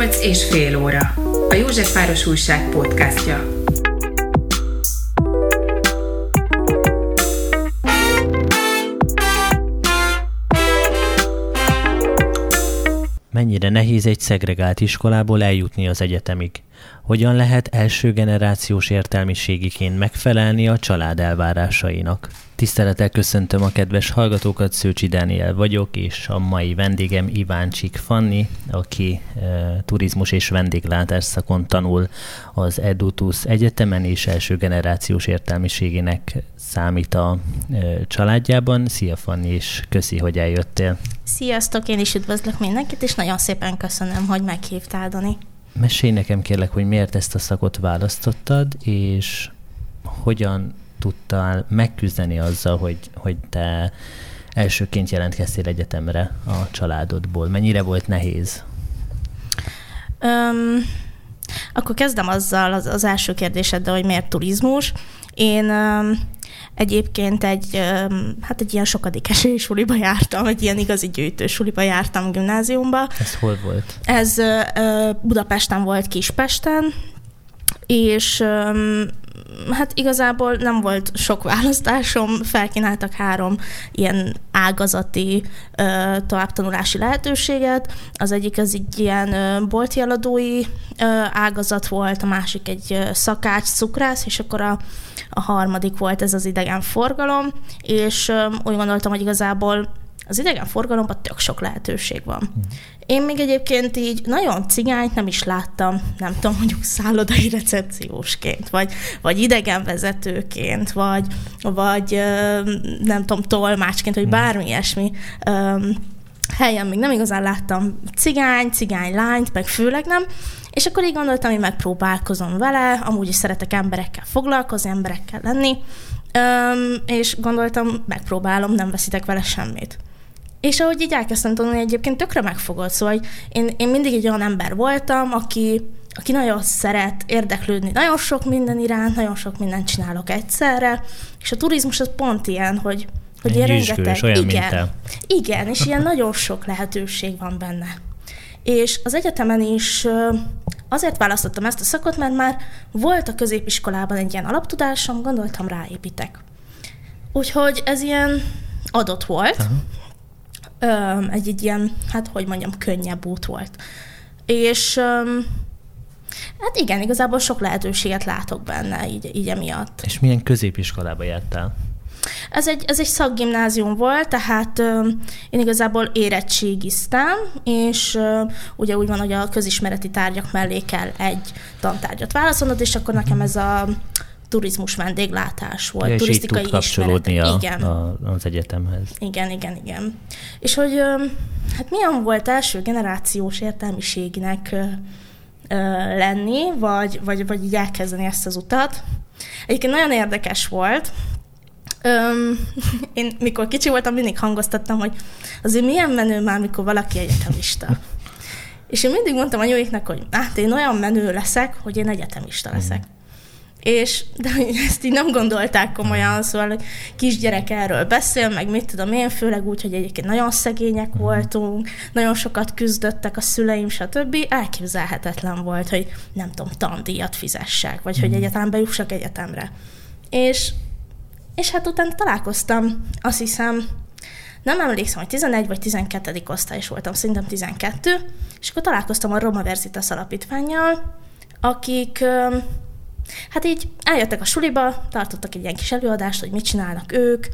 Nyolc és fél óra. A Józsefváros Újság podcastja. Mennyire nehéz egy szegregált iskolából eljutni az egyetemig? Hogyan lehet első generációs értelmiségiként megfelelni a család elvárásainak? Tisztelettel köszöntöm a kedves hallgatókat, Szőcsi Dániel vagyok, és a mai vendégem Iváncsik Fanni, aki e, turizmus és vendéglátás szakon tanul az Edutus Egyetemen, és első generációs értelmiségének számít a e, családjában. Szia Fanni, és köszi, hogy eljöttél. Sziasztok, én is üdvözlök mindenkit, és nagyon szépen köszönöm, hogy meghívtál, Dani. Mesélj nekem kérlek, hogy miért ezt a szakot választottad, és hogyan tudtál megküzdeni azzal, hogy, hogy te elsőként jelentkeztél egyetemre a családodból? Mennyire volt nehéz? Um, akkor kezdem azzal az, az első kérdéseddel, hogy miért turizmus. Én um, egyébként egy, hát egy ilyen sokadik esélysuliba jártam, egy ilyen igazi gyűjtősuliba jártam gimnáziumba. Ez hol volt? Ez Budapesten volt, Kispesten, és hát igazából nem volt sok választásom, felkínáltak három ilyen ágazati ö, továbbtanulási lehetőséget. Az egyik az egy ilyen ö, bolti ö, ágazat volt, a másik egy ö, szakács, cukrász, és akkor a, a harmadik volt ez az idegen forgalom, és ö, úgy gondoltam, hogy igazából az idegen forgalomban tök sok lehetőség van. Mm. Én még egyébként így nagyon cigányt nem is láttam, nem tudom, mondjuk szállodai recepciósként, vagy, vagy idegenvezetőként, vagy, vagy nem tudom, tolmácsként, vagy bármi ilyesmi helyen még nem igazán láttam cigány, cigány lányt, meg főleg nem, és akkor így gondoltam, hogy megpróbálkozom vele, amúgy is szeretek emberekkel foglalkozni, emberekkel lenni, és gondoltam, megpróbálom, nem veszitek vele semmit. És ahogy így elkezdtem tanulni, egyébként tökre megfogott. Szóval én, én mindig egy olyan ember voltam, aki, aki nagyon szeret érdeklődni nagyon sok minden iránt, nagyon sok mindent csinálok egyszerre, és a turizmus az pont ilyen, hogy, hogy én rengeteg... Olyan, igen, igen, és ilyen nagyon sok lehetőség van benne. És az egyetemen is azért választottam ezt a szakot, mert már volt a középiskolában egy ilyen alaptudásom, gondoltam ráépítek. Úgyhogy ez ilyen adott volt, Aha egy, egy ilyen, hát hogy mondjam, könnyebb út volt. És hát igen, igazából sok lehetőséget látok benne így, így emiatt. És milyen középiskolába jártál? Ez egy, ez egy szakgimnázium volt, tehát ö, én igazából érettségiztem, és ö, ugye úgy van, hogy a közismereti tárgyak mellé kell egy tantárgyat válaszolnod, és akkor nekem ez a turizmus vendéglátás volt, ja, és turisztikai így kapcsolódni a, igen. A, az egyetemhez. Igen, igen, igen. És hogy hát milyen volt első generációs értelmiségnek lenni, vagy, vagy, vagy így elkezdeni ezt az utat. Egyébként nagyon érdekes volt, Öm, én mikor kicsi voltam, mindig hangoztattam, hogy azért milyen menő már, mikor valaki egyetemista. És én mindig mondtam anyóiknak, hogy hát én olyan menő leszek, hogy én egyetemista leszek. Mm. És de ezt így nem gondolták komolyan, szóval hogy kisgyerek erről beszél, meg mit tudom én, főleg úgy, hogy egyébként nagyon szegények mhm. voltunk, nagyon sokat küzdöttek a szüleim, stb. Elképzelhetetlen volt, hogy nem tudom, tandíjat fizessek, vagy hogy mhm. egyáltalán bejussak egyetemre. És, és hát utána találkoztam, azt hiszem, nem emlékszem, hogy 11 vagy 12. osztályos voltam, szerintem 12, és akkor találkoztam a Roma Verzitas alapítványjal, akik Hát így eljöttek a suliba, tartottak egy ilyen kis előadást, hogy mit csinálnak ők,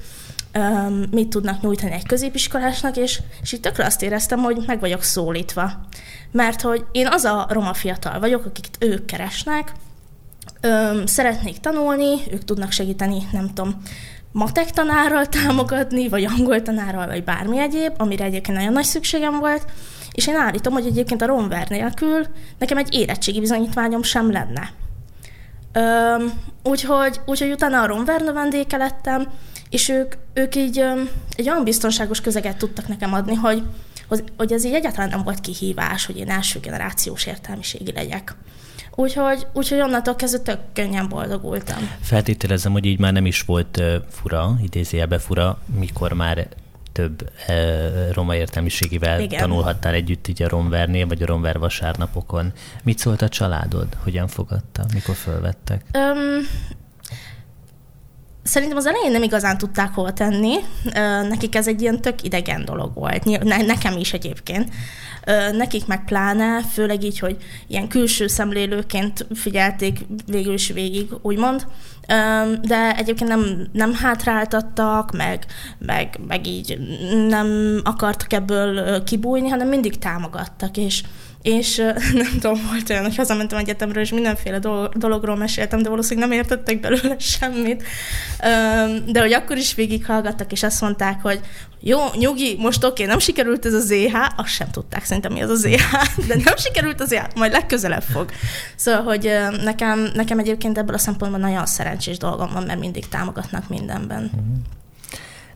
mit tudnak nyújtani egy középiskolásnak, és, és így tökre azt éreztem, hogy meg vagyok szólítva. Mert hogy én az a roma fiatal vagyok, akiket ők keresnek, öm, szeretnék tanulni, ők tudnak segíteni, nem tudom, matek tanárral támogatni, vagy angol tanárral, vagy bármi egyéb, amire egyébként nagyon nagy szükségem volt, és én állítom, hogy egyébként a romver nélkül nekem egy érettségi bizonyítványom sem lenne. Öm, úgyhogy, úgyhogy utána a Ron vendéke lettem, és ők, ők így öm, egy olyan biztonságos közeget tudtak nekem adni, hogy, hogy ez így egyáltalán nem volt kihívás, hogy én első generációs értelmiségi legyek. Úgyhogy, úgyhogy onnantól kezdve tök könnyen boldogultam. Feltételezem, hogy így már nem is volt fura, idézőjelbe fura, mikor már több e, roma értelmiségivel Igen. tanulhattál együtt így a Romvernél, vagy a Romver vasárnapokon. Mit szólt a családod? Hogyan fogadta? Mikor fölvettek? Um, Szerintem az elején nem igazán tudták hova tenni. Nekik ez egy ilyen tök idegen dolog volt. nekem is egyébként. Nekik meg pláne, főleg így, hogy ilyen külső szemlélőként figyelték végül is végig, úgymond. De egyébként nem, nem hátráltattak, meg, meg, meg így nem akartak ebből kibújni, hanem mindig támogattak, és és nem tudom, volt olyan, hogy hazamentem egyetemről, és mindenféle dologról meséltem, de valószínűleg nem értettek belőle semmit. De hogy akkor is végighallgattak, és azt mondták, hogy jó, nyugi, most oké, okay, nem sikerült ez az EH, azt sem tudták szerintem, mi az az EH, de nem sikerült az EH, majd legközelebb fog. Szóval, hogy nekem, nekem egyébként ebből a szempontból nagyon szerencsés dolgom van, mert mindig támogatnak mindenben. Mm-hmm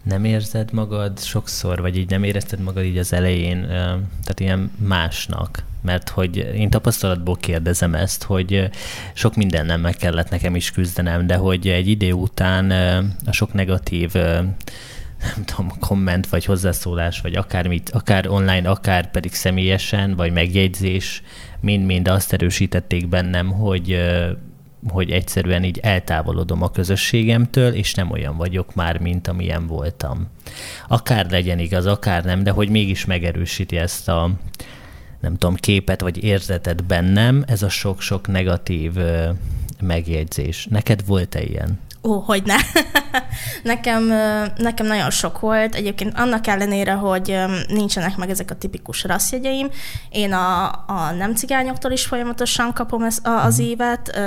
nem érzed magad sokszor, vagy így nem érezted magad így az elején, tehát ilyen másnak? Mert hogy én tapasztalatból kérdezem ezt, hogy sok mindennel meg kellett nekem is küzdenem, de hogy egy idő után a sok negatív nem tudom, komment, vagy hozzászólás, vagy akármit, akár online, akár pedig személyesen, vagy megjegyzés, mind-mind azt erősítették bennem, hogy hogy egyszerűen így eltávolodom a közösségemtől, és nem olyan vagyok már, mint amilyen voltam. Akár legyen igaz, akár nem, de hogy mégis megerősíti ezt a nem tudom, képet vagy érzetet bennem, ez a sok-sok negatív megjegyzés. Neked volt-e ilyen? Ó, hogy ne. nekem, nekem nagyon sok volt. Egyébként annak ellenére, hogy nincsenek meg ezek a tipikus rasszjegyeim, én a, a nem cigányoktól is folyamatosan kapom ez, a, az mhm. évet,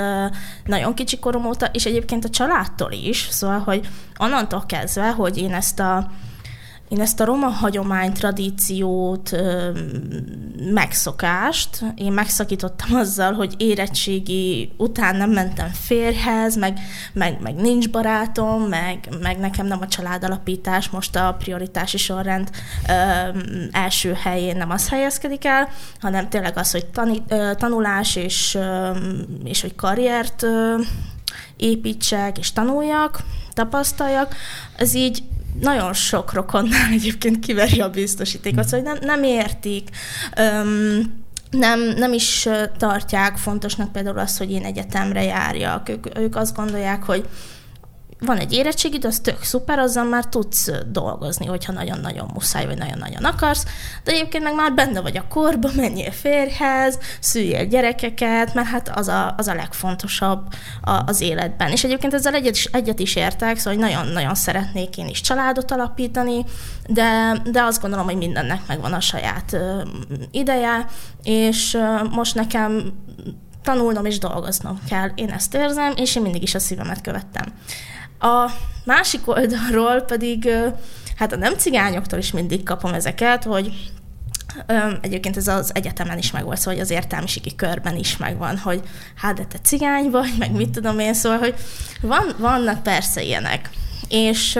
nagyon kicsi korom óta, és egyébként a családtól is, szóval, hogy onnantól kezdve, hogy én ezt a én ezt a roma hagyomány, tradíciót, megszokást, én megszakítottam azzal, hogy érettségi után nem mentem férhez, meg, meg, meg nincs barátom, meg, meg nekem nem a családalapítás, most a prioritási sorrend első helyén nem az helyezkedik el, hanem tényleg az, hogy tani, tanulás és, és hogy karriert építsek és tanuljak, tapasztaljak, ez így nagyon sok rokonnál egyébként kiveri a biztosítékot, szóval nem, nem értik. Um, nem, nem is tartják fontosnak például azt, hogy én egyetemre járjak. Ők, ők azt gondolják, hogy van egy érettségid, az tök szuper, azzal már tudsz dolgozni, hogyha nagyon-nagyon muszáj, vagy nagyon-nagyon akarsz, de egyébként meg már benne vagy a korba, menjél férjhez, szüljél gyerekeket, mert hát az a, az a legfontosabb a, az életben. És egyébként ezzel egyet egyet is értek, szóval nagyon-nagyon szeretnék én is családot alapítani, de, de azt gondolom, hogy mindennek megvan a saját ö, ideje, és ö, most nekem tanulnom és dolgoznom kell. Én ezt érzem, és én mindig is a szívemet követtem. A másik oldalról pedig, hát a nem cigányoktól is mindig kapom ezeket, hogy Egyébként ez az egyetemen is megvolt, szóval az értelmiségi körben is megvan, hogy hát de te cigány vagy, meg mit tudom én, szóval, hogy van, vannak persze ilyenek. És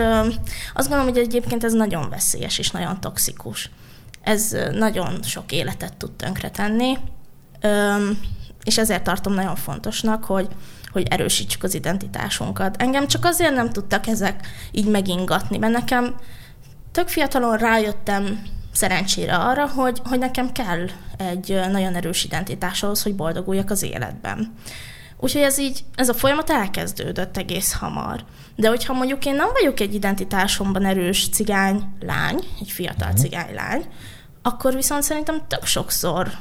azt gondolom, hogy egyébként ez nagyon veszélyes és nagyon toxikus. Ez nagyon sok életet tud tönkretenni, és ezért tartom nagyon fontosnak, hogy hogy erősítsük az identitásunkat. Engem csak azért nem tudtak ezek így megingatni, mert nekem tök fiatalon rájöttem szerencsére arra, hogy, hogy nekem kell egy nagyon erős identitás ahhoz, hogy boldoguljak az életben. Úgyhogy ez így, ez a folyamat elkezdődött egész hamar. De hogyha mondjuk én nem vagyok egy identitásomban erős cigány lány, egy fiatal mhm. cigány lány, akkor viszont szerintem tök sokszor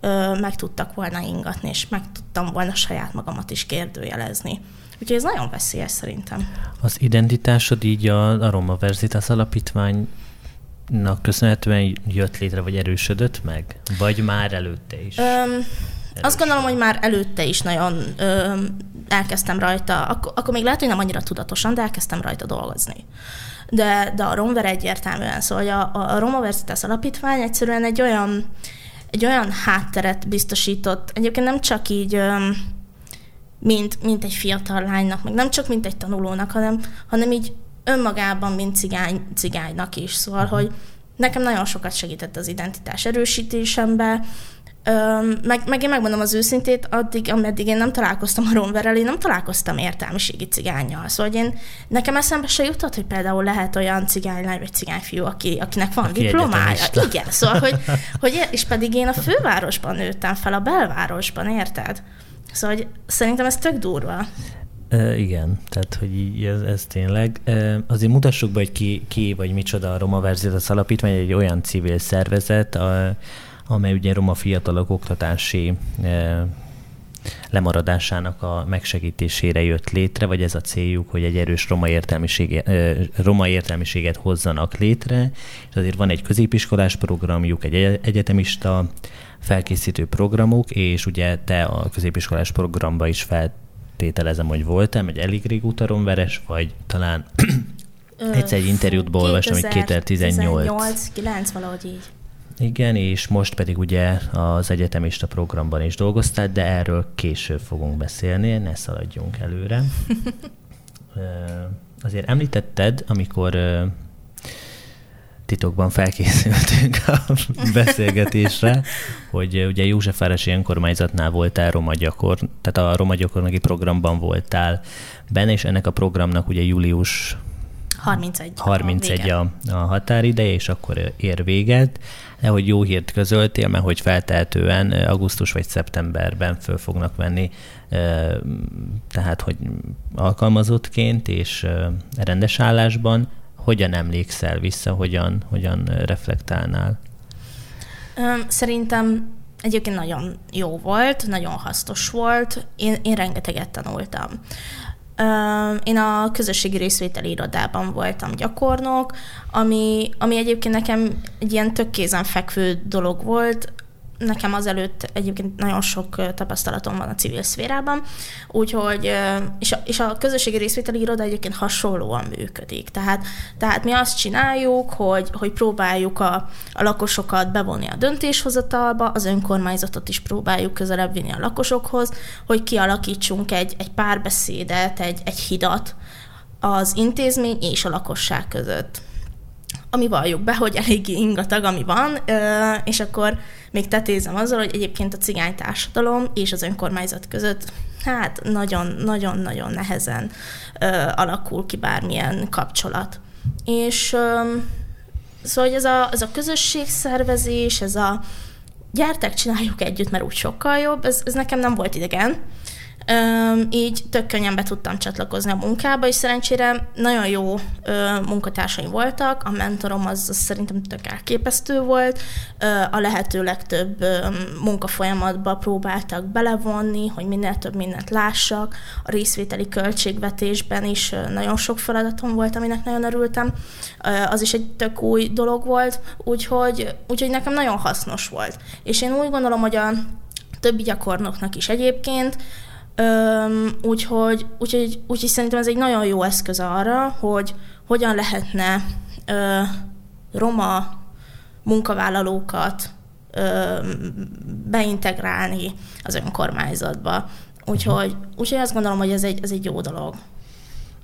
ö, meg tudtak volna ingatni, és meg tudtam volna saját magamat is kérdőjelezni. Úgyhogy ez nagyon veszélyes szerintem. Az identitásod így a, a Roma Verzitas alapítvány köszönhetően jött létre, vagy erősödött meg? Vagy már előtte is? Öm, azt gondolom, hogy már előtte is nagyon öm, elkezdtem rajta, akkor, akkor még lehet, hogy nem annyira tudatosan, de elkezdtem rajta dolgozni. De, de a Romver egyértelműen, szóval a, a Roma Verzitas alapítvány egyszerűen egy olyan egy olyan hátteret biztosított, egyébként nem csak így, mint, mint egy fiatal lánynak, meg nem csak mint egy tanulónak, hanem, hanem így önmagában, mint cigány, cigánynak is. Szóval, hogy nekem nagyon sokat segített az identitás erősítésembe, meg, meg én megmondom az őszintét, addig, ameddig én nem találkoztam a romverrel, én nem találkoztam értelmiségi cigányjal. Szóval én, nekem eszembe se jutott, hogy például lehet olyan cigánylány vagy cigányfiú, aki, akinek van aki diplomája. Igen, szóval, hogy, hogy, és pedig én a fővárosban nőttem fel, a belvárosban, érted? Szóval hogy szerintem ez tök durva. E, igen, tehát hogy így ez, ez tényleg. E, azért mutassuk be, hogy ki, ki vagy micsoda a Roma Verzitas Alapítvány, egy olyan civil szervezet, a, amely ugye roma fiatalok oktatási e, lemaradásának a megsegítésére jött létre, vagy ez a céljuk, hogy egy erős roma, értelmiséget, roma értelmiséget hozzanak létre, és azért van egy középiskolás programjuk, egy egyetemista felkészítő programuk, és ugye te a középiskolás programba is feltételezem, hogy voltam, egy elég régóta romveres, vagy talán egyszer egy interjút olvastam, hogy 2018. 2018, 9 valahogy így. Igen, és most pedig ugye az egyetemista programban is dolgoztál, de erről később fogunk beszélni, ne szaladjunk előre. Azért említetted, amikor titokban felkészültünk a beszélgetésre, hogy ugye Józsefvárosi önkormányzatnál voltál roma gyakor, tehát a roma gyakornoki programban voltál benne, és ennek a programnak ugye július 31. 31 a, a határideje, és akkor ér véget. De hogy jó hírt közöltél, mert hogy feltehetően augusztus vagy szeptemberben föl fognak venni, tehát hogy alkalmazottként és rendes állásban. Hogyan emlékszel vissza, hogyan, hogyan reflektálnál? Szerintem egyébként nagyon jó volt, nagyon hasznos volt. Én, én rengeteget tanultam. Én a közösségi részvételi irodában voltam gyakornok, ami, ami egyébként nekem egy ilyen tök kézenfekvő dolog volt, nekem azelőtt egyébként nagyon sok tapasztalatom van a civil szférában, úgyhogy, és a, és a közösségi részvételi iroda egyébként hasonlóan működik. Tehát, tehát mi azt csináljuk, hogy, hogy próbáljuk a, a lakosokat bevonni a döntéshozatalba, az önkormányzatot is próbáljuk közelebb vinni a lakosokhoz, hogy kialakítsunk egy, egy párbeszédet, egy, egy hidat az intézmény és a lakosság között ami valljuk be, hogy eléggé ingatag, ami van, és akkor még tetézem azzal, hogy egyébként a cigány társadalom és az önkormányzat között hát nagyon-nagyon-nagyon nehezen alakul ki bármilyen kapcsolat. És szóval ez a, ez a közösségszervezés, ez a gyertek, csináljuk együtt, mert úgy sokkal jobb, ez, ez nekem nem volt idegen, így tök könnyen be tudtam csatlakozni a munkába, és szerencsére nagyon jó munkatársaim voltak, a mentorom az, az szerintem tök elképesztő volt, a lehető legtöbb munkafolyamatba próbáltak belevonni, hogy minél több mindent lássak, a részvételi költségvetésben is nagyon sok feladatom volt, aminek nagyon örültem, az is egy tök új dolog volt, úgyhogy, úgyhogy nekem nagyon hasznos volt. És én úgy gondolom, hogy a többi gyakornoknak is egyébként, Öm, úgyhogy, úgyhogy, úgyhogy szerintem ez egy nagyon jó eszköz arra, hogy hogyan lehetne ö, roma munkavállalókat ö, beintegrálni az önkormányzatba. Úgyhogy, úgyhogy azt gondolom, hogy ez egy, ez egy jó dolog.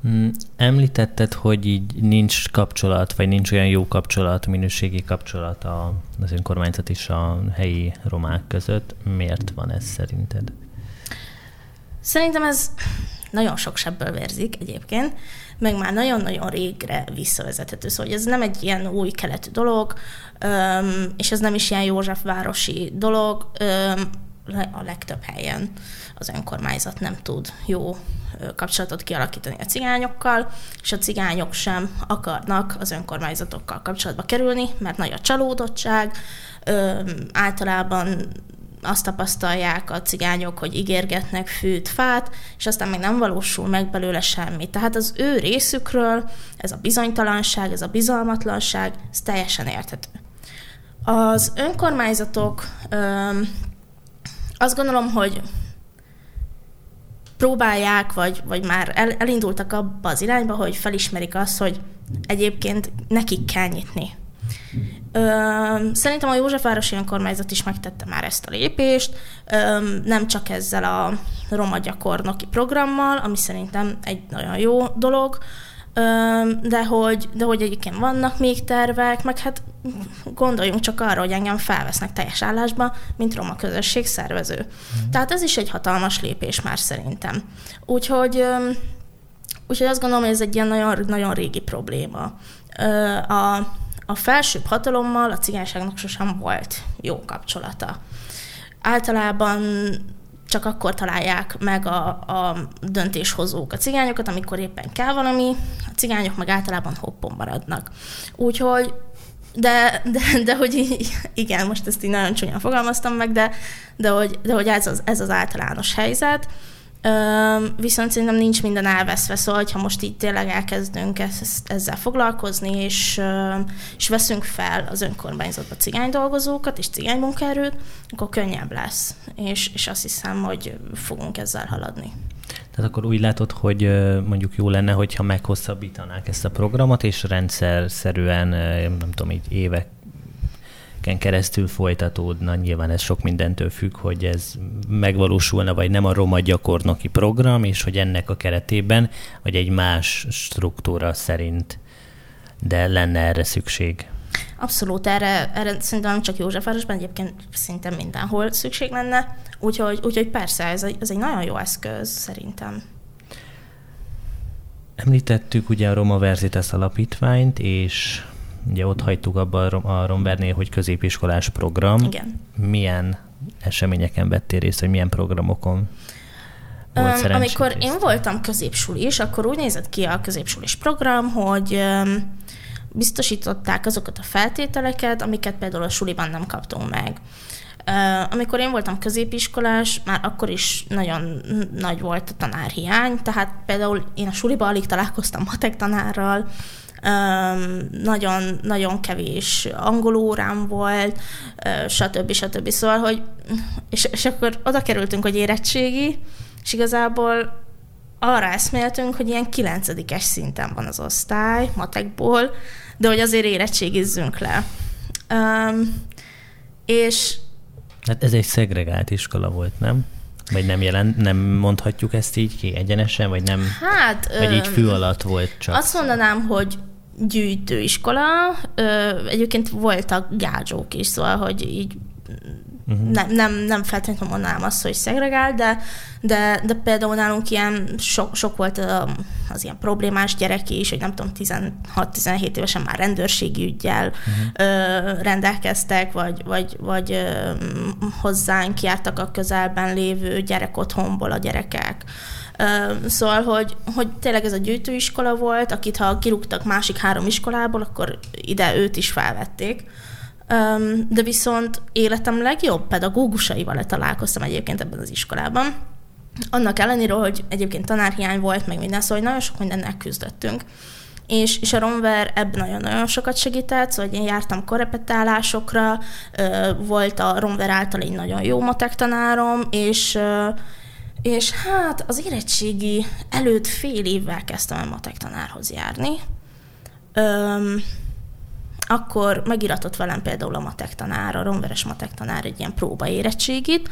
Mm, említetted, hogy így nincs kapcsolat, vagy nincs olyan jó kapcsolat, minőségi kapcsolat az önkormányzat és a helyi romák között. Miért van ez szerinted? Szerintem ez nagyon sok sebből vérzik egyébként, meg már nagyon-nagyon régre visszavezethető. Szóval ez nem egy ilyen új keletű dolog, és ez nem is ilyen Józsefvárosi dolog, a legtöbb helyen az önkormányzat nem tud jó kapcsolatot kialakítani a cigányokkal, és a cigányok sem akarnak az önkormányzatokkal kapcsolatba kerülni, mert nagy a csalódottság, általában azt tapasztalják a cigányok, hogy ígérgetnek fűt, fát, és aztán meg nem valósul meg belőle semmi. Tehát az ő részükről ez a bizonytalanság, ez a bizalmatlanság, ez teljesen érthető. Az önkormányzatok öm, azt gondolom, hogy próbálják, vagy, vagy már el, elindultak abba az irányba, hogy felismerik azt, hogy egyébként nekik kell nyitni szerintem a Józsefvárosi önkormányzat is megtette már ezt a lépést, nem csak ezzel a roma gyakornoki programmal, ami szerintem egy nagyon jó dolog, de hogy, de hogy egyébként vannak még tervek, meg hát gondoljunk csak arra, hogy engem felvesznek teljes állásba, mint roma közösség szervező. Mm. Tehát ez is egy hatalmas lépés már szerintem. Úgyhogy, úgyhogy azt gondolom, hogy ez egy ilyen nagyon, nagyon régi probléma. A, a felsőbb hatalommal a cigányságnak sosem volt jó kapcsolata. Általában csak akkor találják meg a, a döntéshozók a cigányokat, amikor éppen kell valami, a cigányok meg általában hoppon maradnak. Úgyhogy de, de, de hogy igen, most ezt így nagyon csúnyán fogalmaztam meg, de, de hogy, de hogy ez, az, ez az általános helyzet. Viszont szerintem nincs minden elveszve, szóval ha most így tényleg elkezdünk ezzel foglalkozni, és, és veszünk fel az önkormányzatba cigány dolgozókat és cigány munkaerőt, akkor könnyebb lesz, és, és azt hiszem, hogy fogunk ezzel haladni. Tehát akkor úgy látod, hogy mondjuk jó lenne, hogyha meghosszabbítanák ezt a programot, és rendszer szerűen, nem tudom, így évek keresztül folytatódna. Nyilván ez sok mindentől függ, hogy ez megvalósulna, vagy nem a roma gyakornoki program, és hogy ennek a keretében, vagy egy más struktúra szerint, de lenne erre szükség. Abszolút, erre, erre szerintem nem csak Józsefvárosban, egyébként szinte mindenhol szükség lenne, úgyhogy, úgyhogy persze, ez egy, ez egy nagyon jó eszköz szerintem. Említettük ugye a Roma Verzitas alapítványt, és Ugye ott hagytuk abba a Rombernél, hogy középiskolás program. Igen. Milyen eseményeken vettél részt, vagy milyen programokon? Volt um, amikor én voltam középsulis, akkor úgy nézett ki a középsulis program, hogy um, biztosították azokat a feltételeket, amiket például a suliban nem kaptunk meg. Uh, amikor én voltam középiskolás, már akkor is nagyon nagy volt a tanárhiány, tehát például én a suliban alig találkoztam matek tanárral, nagyon, nagyon kevés angol órám volt, stb. stb. Szóval, hogy és, és akkor oda kerültünk, hogy érettségi, és igazából arra eszméltünk, hogy ilyen kilencedikes szinten van az osztály, matekból, de hogy azért érettségizzünk le. Um, és... Hát ez egy szegregált iskola volt, nem? Vagy nem jelent, nem mondhatjuk ezt így ki egyenesen, vagy nem? Hát... Vagy így fű alatt volt csak? Azt mondanám, hogy gyűjtőiskola. Egyébként voltak gágyók is, szóval, hogy így uh-huh. nem, nem, nem feltétlenül mondanám azt, hogy szegregál, de, de, de például nálunk ilyen sok, sok volt az ilyen problémás gyerek is, hogy nem tudom, 16-17 évesen már rendőrségi ügyjel uh-huh. ö, rendelkeztek, vagy, vagy, vagy ö, hozzánk jártak a közelben lévő gyerek otthonból a gyerekek. Szóval, hogy, hogy tényleg ez a gyűjtőiskola volt, akit ha kirúgtak másik három iskolából, akkor ide őt is felvették. De viszont életem legjobb pedagógusaival találkoztam egyébként ebben az iskolában. Annak ellenére, hogy egyébként tanárhiány volt, meg minden, szóval nagyon sok mindennel küzdöttünk. És, és a Romver ebben nagyon-nagyon sokat segített, szóval én jártam korepetálásokra, volt a Romver által egy nagyon jó matek tanárom, és és hát az érettségi előtt fél évvel kezdtem a matek tanárhoz járni. Öm, akkor megiratott velem például a matek tanár, a romveres matek tanár egy ilyen próba érettségit,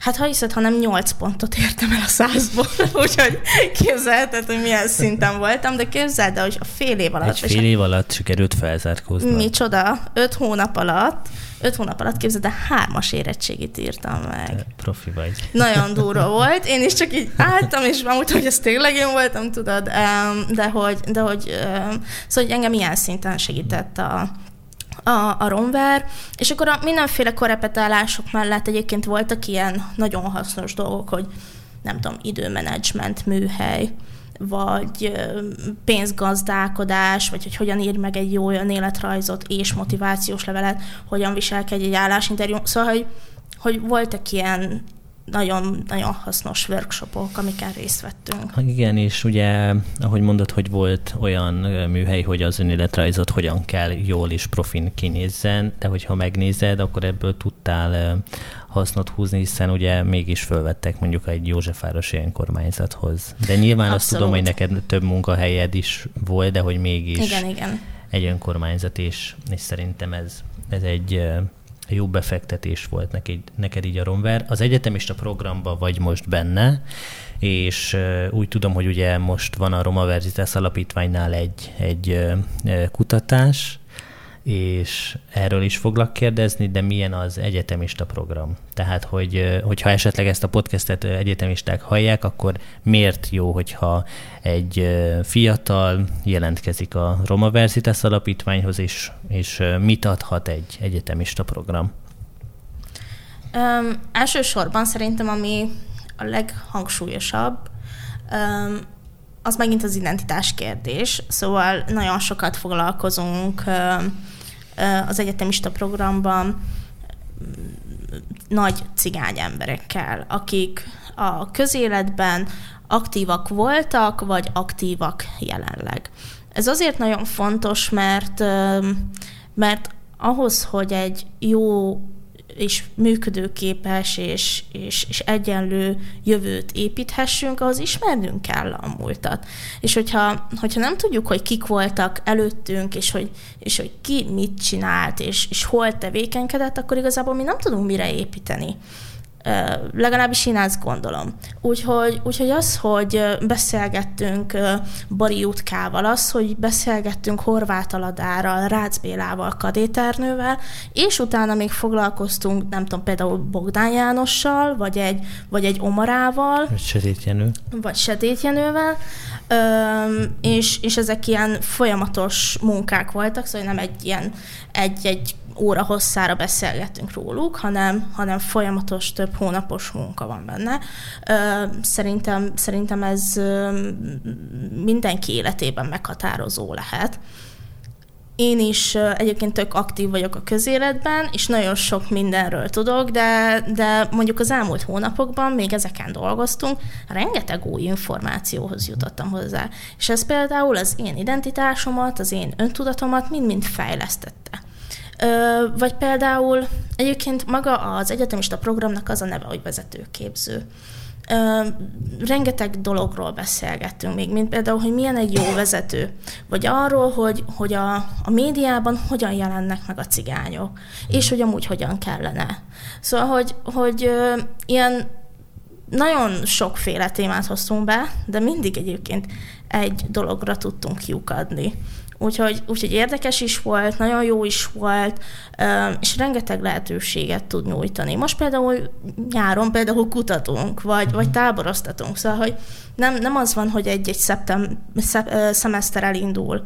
Hát ha hiszed, hanem 8 pontot értem el a százból, úgyhogy képzelheted, hogy milyen szinten voltam, de képzeld el, hogy a fél év alatt... Egy fél év alatt sikerült felzárkózni. Micsoda, 5 hónap alatt, 5 hónap alatt képzeld, de hármas érettségit írtam meg. Te profi vagy. Nagyon durva volt, én is csak így álltam, és mondtam, hogy ez tényleg én voltam, tudod, de hogy, de hogy szóval hogy engem ilyen szinten segített a, a, a romver, és akkor a mindenféle korepetálások mellett egyébként voltak ilyen nagyon hasznos dolgok, hogy nem tudom, időmenedzsment, műhely, vagy pénzgazdálkodás, vagy hogy hogyan ír meg egy jó életrajzot és motivációs levelet, hogyan viselkedj egy állásinterjú. Szóval, hogy, hogy voltak ilyen nagyon, nagyon hasznos workshopok, amiken részt vettünk. Igen, és ugye, ahogy mondod, hogy volt olyan műhely, hogy az önéletrajzot hogyan kell jól és profin kinézzen, de hogyha megnézed, akkor ebből tudtál hasznot húzni, hiszen ugye mégis fölvettek mondjuk egy Józsefvárosi önkormányzathoz. De nyilván Abszolút. azt tudom, hogy neked több munkahelyed is volt, de hogy mégis igen, igen. egy önkormányzat is, és szerintem ez, ez egy jó befektetés volt neked, neked így a Romver. Az egyetemista programba vagy most benne, és úgy tudom, hogy ugye most van a Roma Verzitas Alapítványnál egy, egy kutatás, és erről is foglak kérdezni, de milyen az egyetemista program? Tehát, hogy, hogyha esetleg ezt a podcastet egyetemisták hallják, akkor miért jó, hogyha egy fiatal jelentkezik a Roma Verzitas Alapítványhoz, és, és mit adhat egy egyetemista program? Um, elsősorban szerintem, ami a leghangsúlyosabb, um, az megint az identitás kérdés. Szóval nagyon sokat foglalkozunk az egyetemista programban nagy cigány emberekkel, akik a közéletben aktívak voltak, vagy aktívak jelenleg. Ez azért nagyon fontos, mert, mert ahhoz, hogy egy jó és működőképes és, és, és egyenlő jövőt építhessünk, ahhoz ismernünk kell a múltat. És hogyha, hogyha nem tudjuk, hogy kik voltak előttünk, és hogy, és hogy ki mit csinált, és, és hol tevékenykedett, akkor igazából mi nem tudunk mire építeni legalábbis én ezt gondolom. Úgyhogy, úgyhogy az, hogy beszélgettünk Bari Jutkával, az, hogy beszélgettünk Horváth Aladárral, Rácz Bélával, Kadéternővel, és utána még foglalkoztunk, nem tudom, például Bogdán Jánossal, vagy egy, vagy egy Omarával. Vagy Sedétjenő. Vagy Sedétjenővel, és, és ezek ilyen folyamatos munkák voltak, szóval nem egy ilyen egy-egy óra hosszára beszélgetünk róluk, hanem, hanem folyamatos több hónapos munka van benne. Szerintem, szerintem ez mindenki életében meghatározó lehet. Én is egyébként tök aktív vagyok a közéletben, és nagyon sok mindenről tudok, de, de mondjuk az elmúlt hónapokban még ezeken dolgoztunk, rengeteg új információhoz jutottam hozzá. És ez például az én identitásomat, az én öntudatomat mind-mind fejlesztette. Vagy például egyébként maga az egyetemista programnak az a neve, hogy vezetőképző. rengeteg dologról beszélgettünk még, mint például, hogy milyen egy jó vezető, vagy arról, hogy, hogy a, a médiában hogyan jelennek meg a cigányok, és hogy amúgy hogyan kellene. Szóval, hogy, hogy ilyen nagyon sokféle témát hoztunk be, de mindig egyébként egy dologra tudtunk kiukadni. Úgyhogy, úgyhogy érdekes is volt, nagyon jó is volt, és rengeteg lehetőséget tud nyújtani. Most például nyáron például kutatunk, vagy, vagy táboroztatunk, szóval, hogy nem, nem az van, hogy egy-egy szeptem, szep, szemeszter elindul,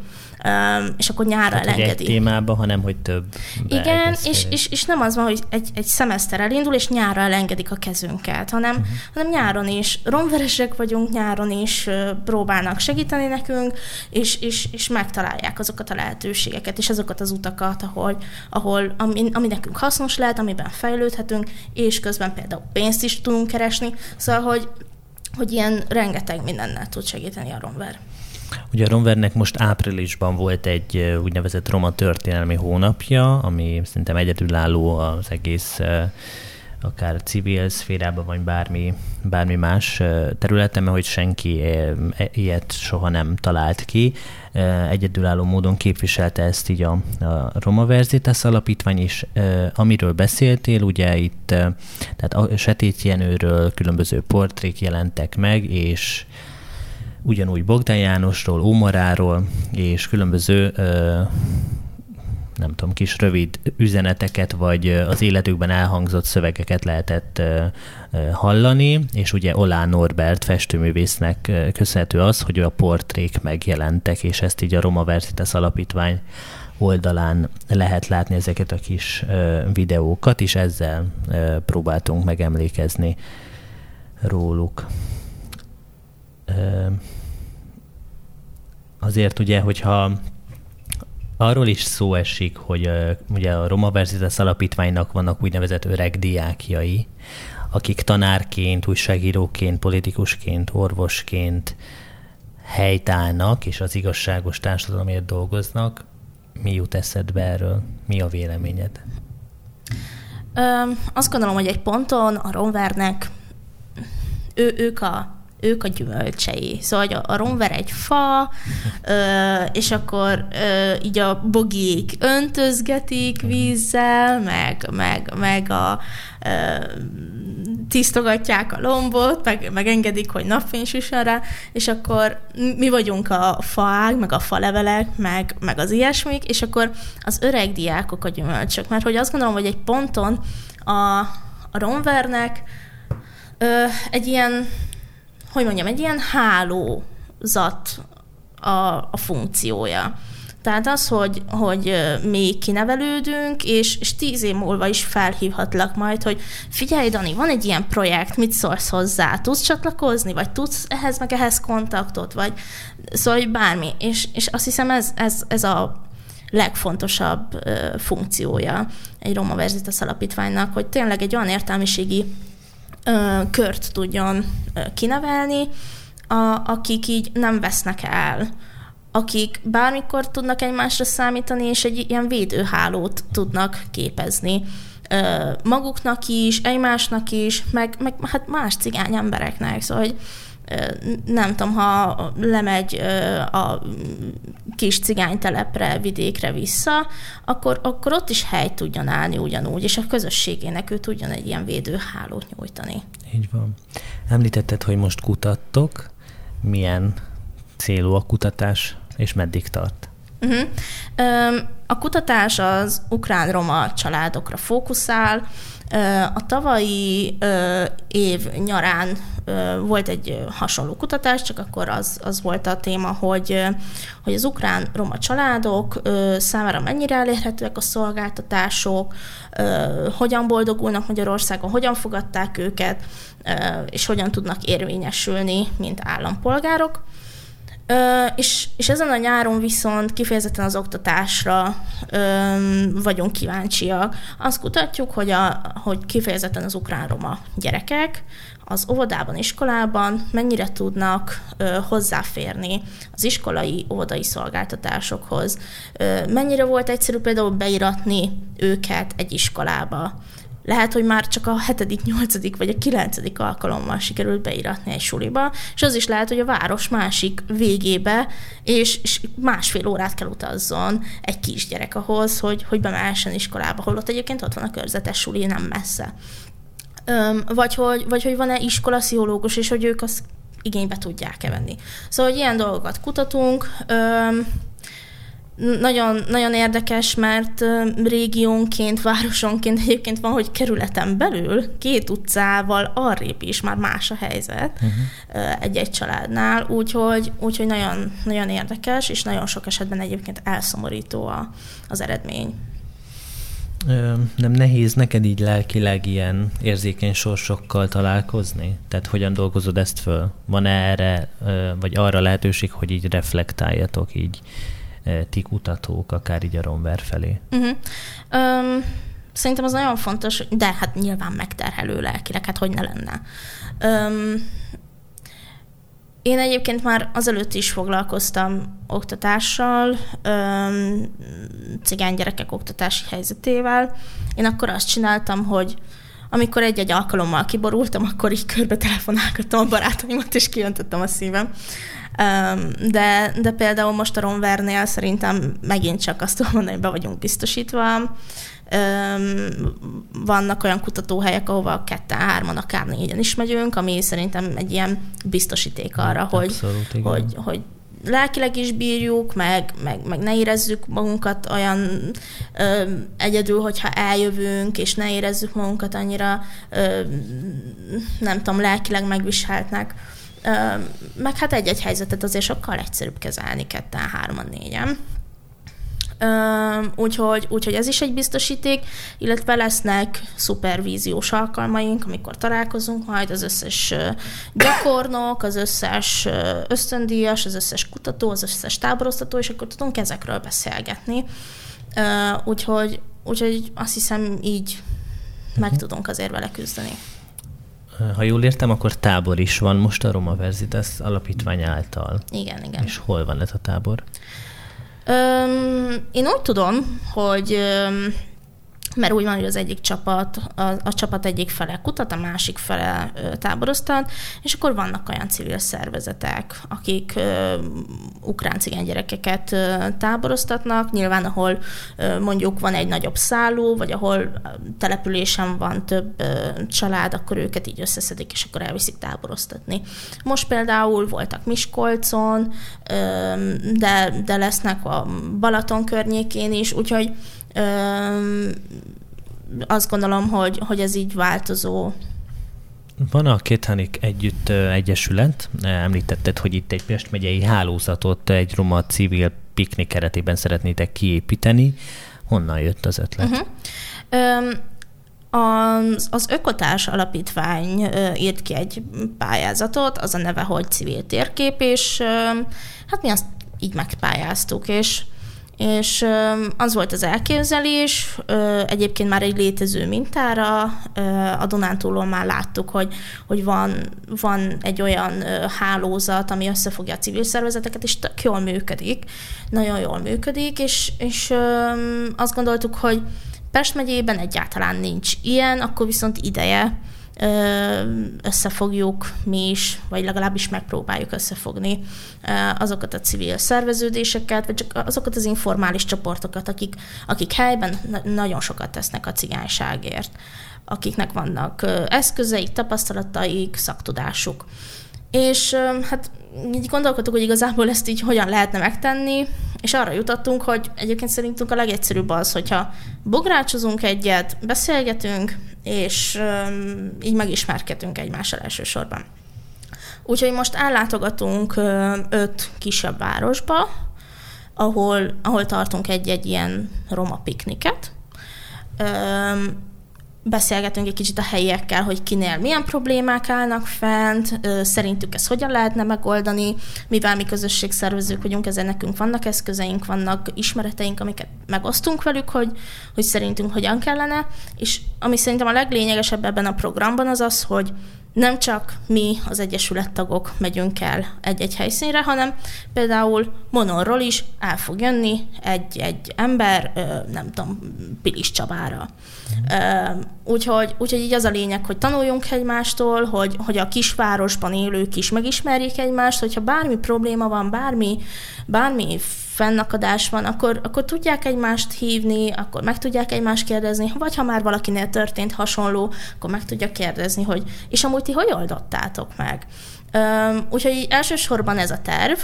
és akkor nyárra hát, elengedi. egy témába, hanem hogy több. Igen, és, és, és nem az van, hogy egy, egy szemeszter elindul, és nyárra elengedik a kezünket, hanem, uh-huh. hanem nyáron is romveresek vagyunk, nyáron is próbálnak segíteni nekünk, és, és, és megtalálják azokat a lehetőségeket, és azokat az utakat, ahol, ahol ami, ami nekünk hasznos lehet, amiben fejlődhetünk, és közben például pénzt is tudunk keresni, szóval, hogy hogy ilyen rengeteg mindennel tud segíteni a Romver. Ugye a Romvernek most áprilisban volt egy úgynevezett roma történelmi hónapja, ami szerintem egyedülálló az egész akár civil szférában, vagy bármi, bármi más területen, mert hogy senki e, ilyet soha nem talált ki. Egyedülálló módon képviselte ezt így a, a Roma Verzitas alapítvány is. Amiről beszéltél, ugye itt tehát a Setét Jenőről különböző portrék jelentek meg, és ugyanúgy Bogdán Jánosról, Ómaráról, és különböző nem tudom, kis rövid üzeneteket, vagy az életükben elhangzott szövegeket lehetett hallani, és ugye Olá Norbert festőművésznek köszönhető az, hogy a portrék megjelentek, és ezt így a Roma Versitas Alapítvány oldalán lehet látni ezeket a kis videókat, és ezzel próbáltunk megemlékezni róluk. Azért ugye, hogyha arról is szó esik, hogy uh, ugye a Roma Verzitas Alapítványnak vannak úgynevezett öreg diákjai, akik tanárként, újságíróként, politikusként, orvosként helytállnak, és az igazságos társadalomért dolgoznak. Mi jut eszedbe erről? Mi a véleményed? Ö, azt gondolom, hogy egy ponton a Romvernek ő, ők, a, ők a gyümölcsei. Szóval a, a romver egy fa, ö, és akkor ö, így a bogiék öntözgetik vízzel, meg, meg, meg a ö, tisztogatják a lombot, meg, meg engedik, hogy napfény süssön rá, és akkor mi vagyunk a faág, meg a falevelek, meg, meg az ilyesmik, és akkor az öreg diákok a gyümölcsök. Mert hogy azt gondolom, hogy egy ponton a, a romvernek ö, egy ilyen, hogy mondjam, egy ilyen hálózat a, a funkciója. Tehát az, hogy, hogy mi kinevelődünk, és, és tíz év múlva is felhívhatlak majd, hogy figyelj, Dani, van egy ilyen projekt, mit szólsz hozzá? Tudsz csatlakozni, vagy tudsz ehhez meg ehhez kontaktot, vagy szóval, hogy bármi. És, és azt hiszem ez, ez, ez a legfontosabb funkciója egy Roma Verzitas alapítványnak, hogy tényleg egy olyan értelmiségi uh, kört tudjon kinevelni, a, akik így nem vesznek el akik bármikor tudnak egymásra számítani, és egy ilyen védőhálót tudnak képezni maguknak is, egymásnak is, meg, meg hát más cigány embereknek. Szóval, hogy nem tudom, ha lemegy a kis cigánytelepre, vidékre vissza, akkor, akkor ott is hely tudjon állni ugyanúgy, és a közösségének ő tudjon egy ilyen védőhálót nyújtani. Így van. Említetted, hogy most kutattok. Milyen célú a kutatás? és meddig tart? Uh-huh. A kutatás az ukrán-roma családokra fókuszál. A tavalyi év nyarán volt egy hasonló kutatás, csak akkor az, az volt a téma, hogy, hogy az ukrán-roma családok számára mennyire elérhetőek a szolgáltatások, hogyan boldogulnak Magyarországon, hogyan fogadták őket, és hogyan tudnak érvényesülni, mint állampolgárok. Ö, és, és ezen a nyáron viszont kifejezetten az oktatásra ö, vagyunk kíváncsiak. Azt kutatjuk, hogy, a, hogy kifejezetten az ukrán-roma gyerekek az óvodában, iskolában mennyire tudnak ö, hozzáférni az iskolai, óvodai szolgáltatásokhoz. Ö, mennyire volt egyszerű például beiratni őket egy iskolába lehet, hogy már csak a hetedik, nyolcadik vagy a kilencedik alkalommal sikerült beiratni egy suliba, és az is lehet, hogy a város másik végébe, és, és másfél órát kell utazzon egy kisgyerek ahhoz, hogy, hogy bemehessen iskolába, holott egyébként ott van a körzetes suli, nem messze. Öm, vagy, hogy, vagy hogy van-e iskolasziológus, és hogy ők azt igénybe tudják-e venni. Szóval, hogy ilyen dolgokat kutatunk, öm, nagyon, nagyon érdekes, mert régiónként, városonként egyébként van, hogy kerületen belül két utcával arrébb is már más a helyzet uh-huh. egy-egy családnál, úgyhogy, úgyhogy nagyon, nagyon érdekes, és nagyon sok esetben egyébként elszomorító a, az eredmény. Nem nehéz neked így lelkileg ilyen érzékeny sorsokkal találkozni? Tehát hogyan dolgozod ezt föl? Van erre, vagy arra lehetőség, hogy így reflektáljatok így ti kutatók, akár így a Romver felé? Uh-huh. Um, szerintem az nagyon fontos, de hát nyilván megterhelő lelkileg, hát hogy ne lenne. Um, én egyébként már azelőtt is foglalkoztam oktatással, um, cigány gyerekek oktatási helyzetével. Én akkor azt csináltam, hogy amikor egy-egy alkalommal kiborultam, akkor így körbe telefonálgattam a barátaimat, és kijöntöttem a szívem. De, de például most a Ronvernél szerintem megint csak azt tudom mondani, hogy be vagyunk biztosítva. Vannak olyan kutatóhelyek, ahova ketten, hárman, akár négyen is megyünk, ami szerintem egy ilyen biztosíték arra, Abszolút, hogy, hogy, hogy lelkileg is bírjuk, meg, meg, meg ne érezzük magunkat olyan ö, egyedül, hogyha eljövünk, és ne érezzük magunkat annyira, ö, nem tudom, lelkileg megviseltnek. Ö, meg hát egy-egy helyzetet azért sokkal egyszerűbb kezelni ketten, hárman, négyen. Úgyhogy, úgyhogy ez is egy biztosíték, illetve lesznek szupervíziós alkalmaink, amikor találkozunk majd az összes gyakornok, az összes ösztöndíjas, az összes kutató, az összes táboroztató, és akkor tudunk ezekről beszélgetni. Úgyhogy, úgyhogy azt hiszem így meg uh-huh. tudunk azért vele küzdeni. Ha jól értem, akkor tábor is van most a Roma Verzitas alapítvány által. Igen, igen. És hol van ez a tábor? Öm, én úgy tudom, hogy öm, mert úgy van, hogy az egyik csapat, a, a csapat egyik fele kutat, a másik fele táboroztat, és akkor vannak olyan civil szervezetek, akik ukrán cigány gyerekeket ö, táboroztatnak, nyilván ahol ö, mondjuk van egy nagyobb szálló, vagy ahol településen van több ö, család, akkor őket így összeszedik, és akkor elviszik táboroztatni. Most például voltak Miskolcon, ö, de, de lesznek a Balaton környékén is, úgyhogy azt gondolom, hogy, hogy ez így változó. Van a Kéthanik Együtt Egyesület, említetted, hogy itt egy Pest megyei hálózatot egy roma civil piknik keretében szeretnétek kiépíteni. Honnan jött az ötlet? Uh-huh. Um, az, az Ökotárs Alapítvány írt ki egy pályázatot, az a neve, hogy civil térkép, és hát mi azt így megpályáztuk, és és az volt az elképzelés, egyébként már egy létező mintára, a Dunántúlon már láttuk, hogy, hogy van, van egy olyan hálózat, ami összefogja a civil szervezeteket, és tök jól működik, nagyon jól működik, és, és azt gondoltuk, hogy Pest megyében egyáltalán nincs ilyen, akkor viszont ideje összefogjuk mi is, vagy legalábbis megpróbáljuk összefogni azokat a civil szerveződéseket, vagy csak azokat az informális csoportokat, akik, akik helyben nagyon sokat tesznek a cigányságért, akiknek vannak eszközeik, tapasztalataik, szaktudásuk. És hát így gondolkodtuk, hogy igazából ezt így hogyan lehetne megtenni, és arra jutottunk, hogy egyébként szerintünk a legegyszerűbb az, hogyha bográcsozunk egyet, beszélgetünk, és um, így megismerkedünk egymással elsősorban. Úgyhogy most ellátogatunk öt kisebb városba, ahol, ahol tartunk egy-egy ilyen roma pikniket beszélgetünk egy kicsit a helyiekkel, hogy kinél milyen problémák állnak fent, szerintük ezt hogyan lehetne megoldani, mivel mi közösségszervezők vagyunk, ezen nekünk vannak eszközeink, vannak ismereteink, amiket megosztunk velük, hogy, hogy szerintünk hogyan kellene, és ami szerintem a leglényegesebb ebben a programban az az, hogy nem csak mi, az Egyesület tagok megyünk el egy-egy helyszínre, hanem például Monorról is el fog jönni egy, egy ember, nem tudom, Pilis Csabára. Úgyhogy, úgyhogy így az a lényeg, hogy tanuljunk egymástól, hogy, hogy a kisvárosban élők is megismerjék egymást, hogyha bármi probléma van, bármi, bármi fennakadás van, akkor, akkor tudják egymást hívni, akkor meg tudják egymást kérdezni, vagy ha már valakinél történt hasonló, akkor meg tudja kérdezni, hogy és amúgy ti hogy oldottátok meg? Üm, úgyhogy elsősorban ez a terv,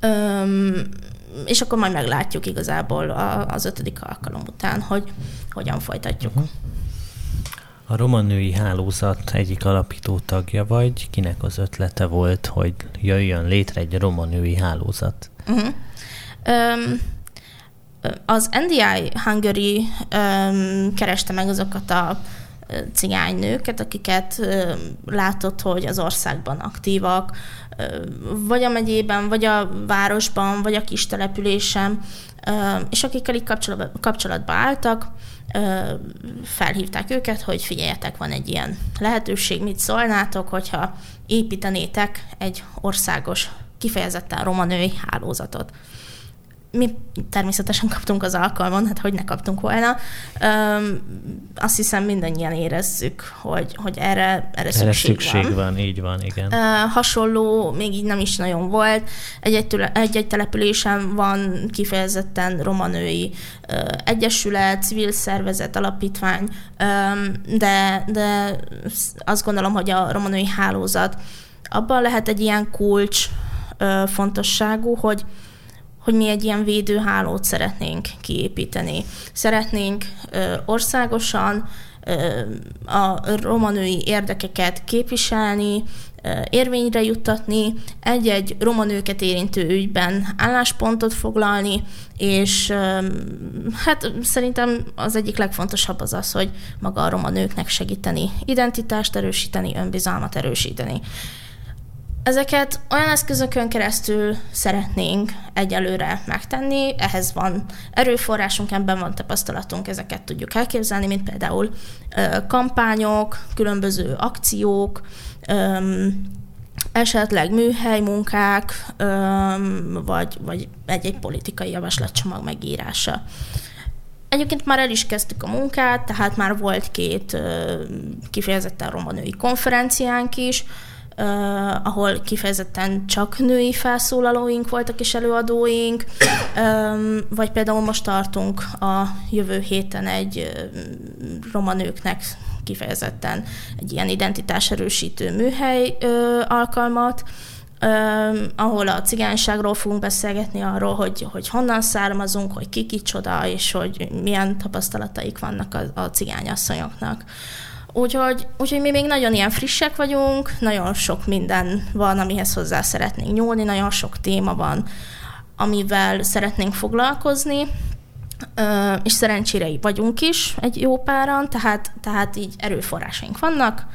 Üm, és akkor majd meglátjuk igazából az ötödik alkalom után, hogy hogyan folytatjuk. Uh-huh. A Roma Női Hálózat egyik alapító tagja vagy. Kinek az ötlete volt, hogy jöjjön létre egy Roma Női Hálózat? Uh-huh. Az NDI Hungary kereste meg azokat a cigánynőket, akiket látott, hogy az országban aktívak, vagy a megyében, vagy a városban, vagy a kis településen, és akikkel így kapcsolatba álltak, felhívták őket, hogy figyeljetek, van egy ilyen lehetőség, mit szólnátok, hogyha építenétek egy országos, kifejezetten romanői hálózatot mi természetesen kaptunk az alkalmon, hát hogy ne kaptunk volna. Öm, azt hiszem mindannyian érezzük, hogy, hogy erre, erre, erre szükség, szükség van. van. így van, igen. Ö, hasonló még így nem is nagyon volt. Egy-egy, településen van kifejezetten romanői ö, egyesület, civil szervezet, alapítvány, ö, de, de azt gondolom, hogy a romanői hálózat abban lehet egy ilyen kulcs ö, fontosságú, hogy hogy mi egy ilyen védőhálót szeretnénk kiépíteni. Szeretnénk ö, országosan ö, a romanői érdekeket képviselni, ö, érvényre juttatni, egy-egy romanőket érintő ügyben álláspontot foglalni, és ö, hát szerintem az egyik legfontosabb az az, hogy maga a romanőknek segíteni, identitást erősíteni, önbizalmat erősíteni. Ezeket olyan eszközökön keresztül szeretnénk egyelőre megtenni, ehhez van erőforrásunk, ebben van tapasztalatunk, ezeket tudjuk elképzelni, mint például kampányok, különböző akciók, esetleg műhelymunkák, vagy, vagy egy-egy politikai javaslatcsomag megírása. Egyébként már el is kezdtük a munkát, tehát már volt két kifejezetten roma női konferenciánk is, uh, ahol kifejezetten csak női felszólalóink voltak és előadóink, um, vagy például most tartunk a jövő héten egy roma nőknek kifejezetten egy ilyen identitás erősítő műhely uh, alkalmat, Uh, ahol a cigányságról fogunk beszélgetni, arról, hogy, hogy honnan származunk, hogy ki kicsoda, és hogy milyen tapasztalataik vannak a, a cigányasszonyoknak. Úgyhogy, úgyhogy mi még nagyon ilyen frissek vagyunk, nagyon sok minden van, amihez hozzá szeretnénk nyúlni, nagyon sok téma van, amivel szeretnénk foglalkozni, és szerencsére vagyunk is egy jó páran, tehát, tehát így erőforrásaink vannak,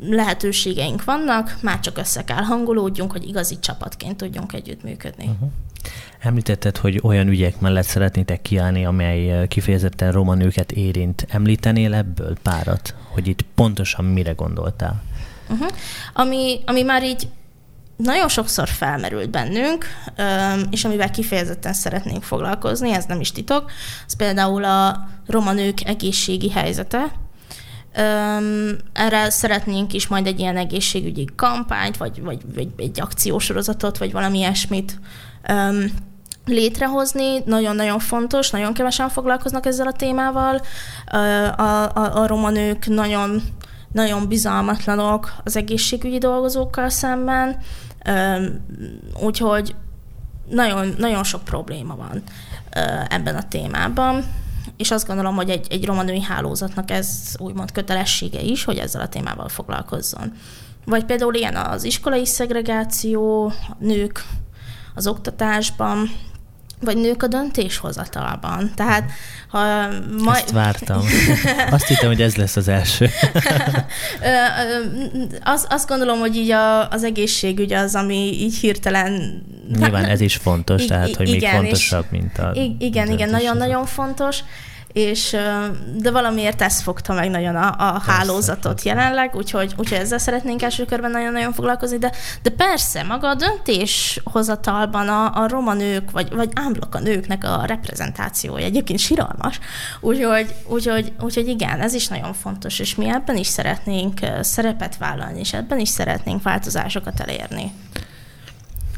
lehetőségeink vannak, már csak össze kell hangolódjunk, hogy igazi csapatként tudjunk együttműködni. Uh-huh. Említetted, hogy olyan ügyek mellett szeretnétek kiállni, amely eh, kifejezetten roma nőket érint. Említenél ebből párat, hogy itt pontosan mire gondoltál? Uh-huh. Ami, ami már így nagyon sokszor felmerült bennünk, és amivel kifejezetten szeretnénk foglalkozni, ez nem is titok, az például a roma nők egészségi helyzete. Erre szeretnénk is majd egy ilyen egészségügyi kampányt, vagy, vagy, vagy egy akciósorozatot, vagy valami ilyesmit létrehozni, nagyon-nagyon fontos, nagyon kevesen foglalkoznak ezzel a témával. A, a, a roma nők nagyon, nagyon bizalmatlanok az egészségügyi dolgozókkal szemben, úgyhogy nagyon, nagyon sok probléma van ebben a témában és azt gondolom, hogy egy, egy roma hálózatnak ez úgymond kötelessége is, hogy ezzel a témával foglalkozzon. Vagy például ilyen az iskolai szegregáció, nők az oktatásban, vagy nők a döntéshozatalban. Tehát, ha majd... Ezt vártam. Azt hittem, hogy ez lesz az első. azt, azt gondolom, hogy így a, az egészségügy az, ami így hirtelen... Nyilván ez is fontos, tehát, hogy igen, még fontosabb, mint a... Igen, igen, nagyon-nagyon fontos és de valamiért ez fogta meg nagyon a, a hálózatot jelenleg, úgyhogy, úgyhogy ezzel szeretnénk első körben nagyon-nagyon foglalkozni, de, de persze, maga a döntéshozatalban a, a roma nők, vagy, vagy ámblok a nőknek a reprezentációja egyébként siralmas, úgyhogy, úgyhogy, úgyhogy igen, ez is nagyon fontos, és mi ebben is szeretnénk szerepet vállalni, és ebben is szeretnénk változásokat elérni.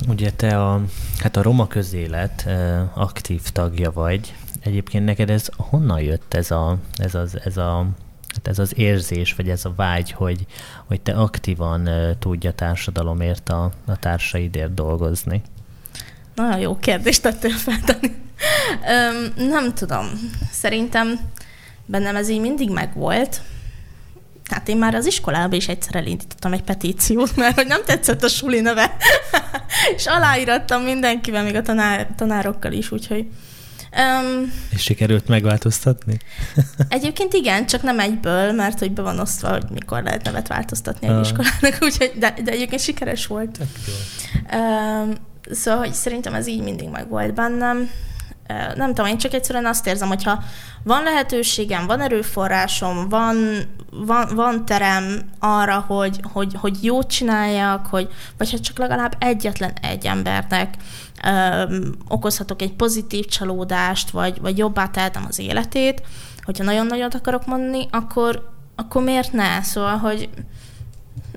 Ugye te a, hát a roma közélet aktív tagja vagy, Egyébként neked ez honnan jött ez, a, ez, az, ez, a, hát ez az érzés, vagy ez a vágy, hogy, hogy te aktívan tudja társadalomért, a, a társaidért dolgozni? Nagyon jó kérdést tettél fel, um, Nem tudom. Szerintem bennem ez így mindig megvolt. Hát én már az iskolában is egyszer elindítottam egy petíciót, mert hogy nem tetszett a suli neve. és aláírattam mindenkivel, még a tanár, tanárokkal is, úgyhogy Um, És sikerült megváltoztatni? egyébként igen, csak nem egyből, mert hogy be van osztva, hogy mikor lehet nevet változtatni egy uh. iskolának, úgyhogy, de, de egyébként sikeres volt. Um, szóval, hogy szerintem ez így mindig meg volt bennem. Nem tudom, én csak egyszerűen azt érzem, hogyha van lehetőségem, van erőforrásom, van, van, van terem arra, hogy, hogy, hogy jót csináljak, hogy, vagy ha csak legalább egyetlen egy embernek okozhatok egy pozitív csalódást, vagy, vagy jobbá tehetem az életét, hogyha nagyon nagyot akarok mondani, akkor, akkor miért ne? Szóval, hogy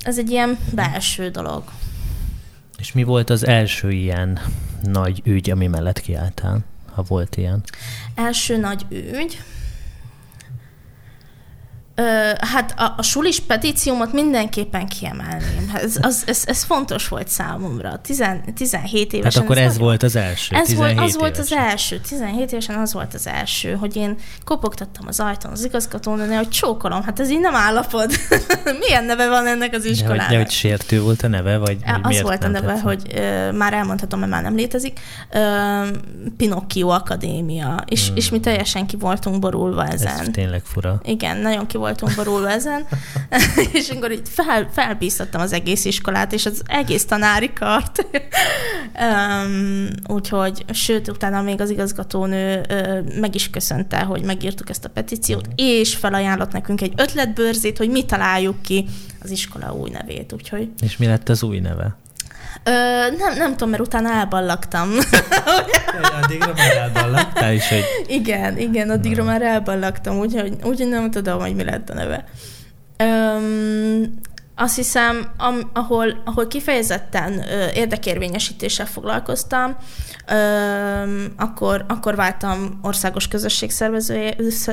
ez egy ilyen belső dolog. És mi volt az első ilyen nagy ügy, ami mellett kiálltál, ha volt ilyen? Első nagy ügy? Hát a, a sulis petíciómat mindenképpen kiemelném. Ez, az, ez, ez fontos volt számomra. Tizen, 17 évesen. Hát akkor ez, ez volt az első. Ez volt, az évesen. volt az első. 17 évesen az volt az első, hogy én kopogtattam az ajtón az igazgatónőnél, hogy csókolom. Hát ez így nem állapod. Milyen neve van ennek az iskolának? De hogy, hogy sértő volt a neve? Vagy, vagy az volt a neve, tetszett? hogy ö, már elmondhatom, mert már nem létezik. Ö, Pinocchio Akadémia. És, hmm. és mi teljesen ki voltunk borulva ezen. Ez tényleg fura. Igen, nagyon ki voltunk borulva ezen, és akkor így fel, felbíztattam az egész iskolát, és az egész tanári kart. um, úgyhogy, sőt, utána még az igazgatónő uh, meg is köszönte, hogy megírtuk ezt a petíciót, mm. és felajánlott nekünk egy ötletbőrzét, hogy mi találjuk ki az iskola új nevét. Úgyhogy... És mi lett az új neve? Ö, nem, nem tudom, mert utána elballagtam. Addigra már elballagtál is, hogy... Igen, igen, addigra már elballagtam, úgyhogy, úgyhogy nem tudom, hogy mi lett a neve. Öm, azt hiszem, am, ahol, ahol kifejezetten ö, érdekérvényesítéssel foglalkoztam, akkor, akkor váltam országos közösség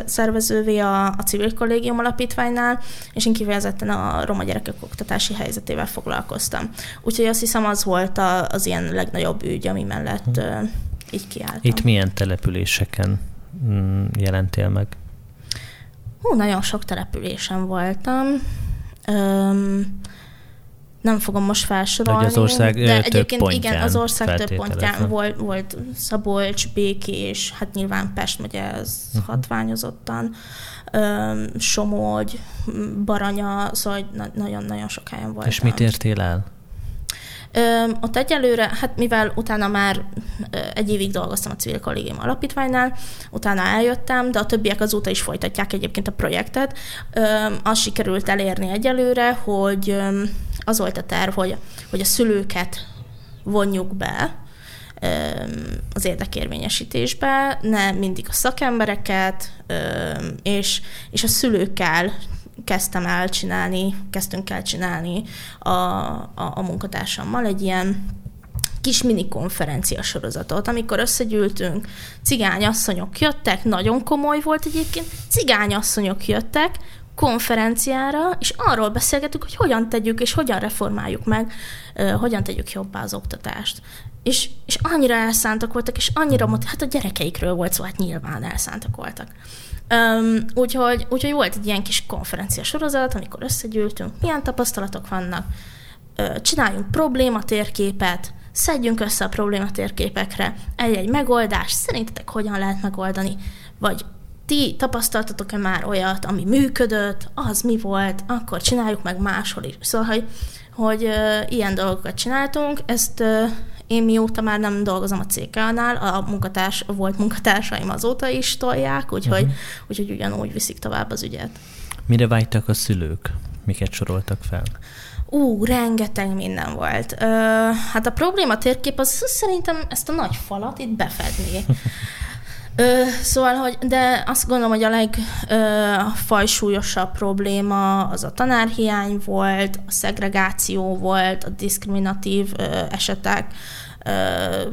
szervezővé a, a civil kollégium alapítványnál, és én kifejezetten a roma gyerekek oktatási helyzetével foglalkoztam. Úgyhogy azt hiszem, az volt a, az ilyen legnagyobb ügy, ami mellett ö, így kiálltam. Itt milyen településeken mm, jelentél meg? Hú, nagyon sok településen voltam. Öm, nem fogom most felsorolni. Hogy az ország de több egyébként pontján igen, az ország több pontján volt, volt Szabolcs, Békés, hát nyilván Pest megye, ez Mhm. uh-huh. hatványozottan, öm, Somogy, Baranya, szóval na- nagyon-nagyon sok helyen voltam. És mit értél el? Ö, ott egyelőre, hát mivel utána már egy évig dolgoztam a civil kollégium alapítványnál, utána eljöttem, de a többiek azóta is folytatják egyébként a projektet. Ö, azt sikerült elérni egyelőre, hogy az volt a terv, hogy, hogy a szülőket vonjuk be az érdekérvényesítésbe, ne mindig a szakembereket, és, és a szülőkkel kezdtem el csinálni, kezdtünk el csinálni a, a, a munkatársammal egy ilyen kis mini konferencia sorozatot, amikor összegyűltünk, cigányasszonyok jöttek, nagyon komoly volt egyébként, cigányasszonyok jöttek konferenciára, és arról beszélgetünk, hogy hogyan tegyük és hogyan reformáljuk meg, hogyan tegyük jobbá az oktatást. És, és annyira elszántak voltak, és annyira, mot- hát a gyerekeikről volt szó, hát nyilván elszántak voltak. Um, úgyhogy, úgyhogy volt egy ilyen kis konferencia sorozat, amikor összegyűltünk, milyen tapasztalatok vannak, csináljunk problématérképet, szedjünk össze a problématérképekre egy-egy megoldást, szerintetek hogyan lehet megoldani, vagy ti tapasztaltatok-e már olyat, ami működött, az mi volt, akkor csináljuk meg máshol is. Szóval, hogy, hogy ö, ilyen dolgokat csináltunk, ezt ö, én mióta már nem dolgozom a CK-nál, a munkatárs, volt munkatársaim azóta is tolják, úgyhogy, uh-huh. úgyhogy ugyanúgy viszik tovább az ügyet. Mire vágytak a szülők? Miket soroltak fel? Ú, rengeteg minden volt. Ö, hát a probléma térkép az szerintem ezt a nagy falat itt befedné. Ö, szóval, hogy, de azt gondolom, hogy a legfajsúlyosabb probléma az a tanárhiány volt, a szegregáció volt, a diszkriminatív ö, esetek, Ö,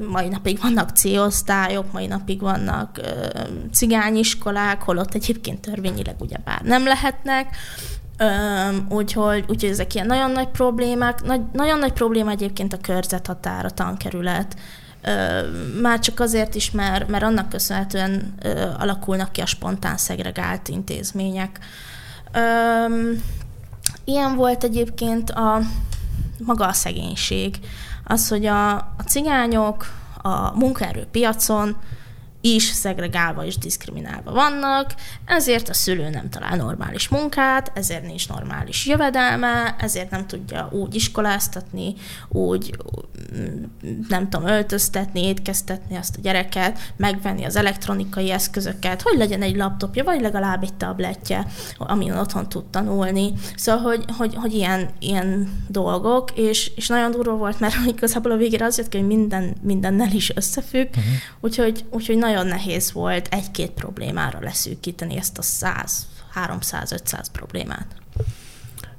mai napig vannak C-osztályok, mai napig vannak ö, cigányiskolák, holott egyébként törvényileg ugyebár nem lehetnek. Öm, úgyhogy, úgyhogy ezek ilyen nagyon nagy problémák. Nagy, nagyon nagy probléma egyébként a körzethatár, a tankerület. Már csak azért is, mert, mert annak köszönhetően alakulnak ki a spontán szegregált intézmények. Ilyen volt egyébként a maga a szegénység. Az, hogy a, a cigányok a munkaerőpiacon is szegregálva és diszkriminálva vannak, ezért a szülő nem talál normális munkát, ezért nincs normális jövedelme, ezért nem tudja úgy iskoláztatni, úgy mm, nem tudom, öltöztetni, étkeztetni azt a gyereket, megvenni az elektronikai eszközöket, hogy legyen egy laptopja, vagy legalább egy tabletje, amin otthon tud tanulni. Szóval, hogy, hogy, hogy ilyen, ilyen dolgok, és, és nagyon durva volt, mert igazából a végére az jött ki, hogy minden, mindennel is összefügg, uh-huh. úgyhogy, úgyhogy nagyon nehéz volt egy-két problémára leszűkíteni ezt a 100, 300-500 problémát.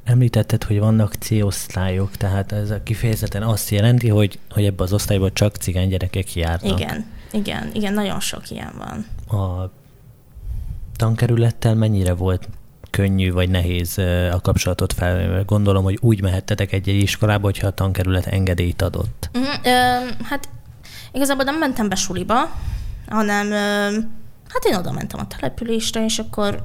Említetted, hogy vannak C-osztályok, tehát ez a kifejezetten azt jelenti, hogy, hogy ebbe az osztályba csak cigány gyerekek járnak. Igen, igen, igen, nagyon sok ilyen van. A tankerülettel mennyire volt könnyű vagy nehéz a kapcsolatot fel? Gondolom, hogy úgy mehettetek egy-egy iskolába, hogyha a tankerület engedélyt adott. Uh-huh. Ö, hát igazából nem mentem be suliba, hanem hát én oda mentem a településre, és akkor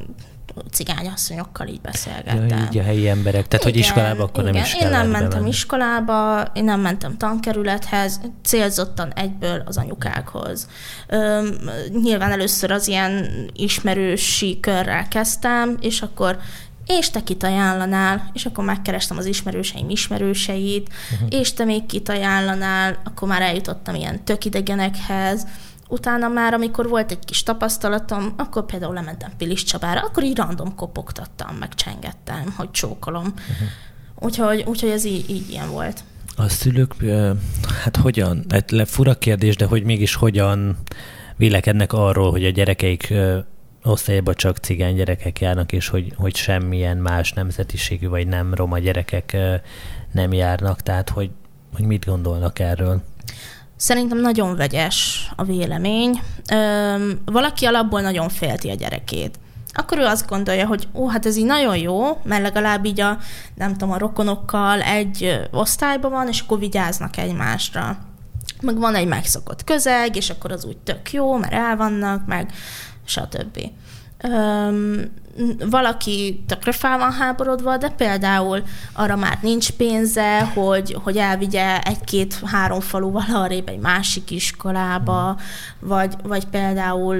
cigányasszonyokkal így beszélgettem. Ja, így a helyi emberek, tehát hogy iskolába akkor igen. nem is Én nem mentem bemenni. iskolába, én nem mentem tankerülethez, célzottan egyből az anyukákhoz. Üm, nyilván először az ilyen ismerősi körrel kezdtem, és akkor és te kit ajánlanál, és akkor megkerestem az ismerőseim ismerőseit, uh-huh. és te még kit ajánlanál, akkor már eljutottam ilyen tök idegenekhez, utána már, amikor volt egy kis tapasztalatom, akkor például lementem Pilis Csabára, akkor így random kopogtattam, meg csengettem, hogy csókolom. Uh-huh. Úgyhogy, úgyhogy ez így, így ilyen volt. A szülők, hát hogyan, hát fura kérdés, de hogy mégis hogyan vélekednek arról, hogy a gyerekeik osztályban csak cigány gyerekek járnak, és hogy, hogy semmilyen más nemzetiségű vagy nem roma gyerekek nem járnak, tehát hogy, hogy mit gondolnak erről? Szerintem nagyon vegyes a vélemény. Ö, valaki alapból nagyon félti a gyerekét. Akkor ő azt gondolja, hogy ó, hát ez így nagyon jó, mert legalább így a, nem tudom, a rokonokkal egy osztályban van, és akkor vigyáznak egymásra. Meg van egy megszokott közeg, és akkor az úgy tök jó, mert el vannak, meg stb. Öm, valaki tökre fel van háborodva, de például arra már nincs pénze, hogy, hogy elvigye egy-két-három faluval arrébb egy másik iskolába, vagy, vagy például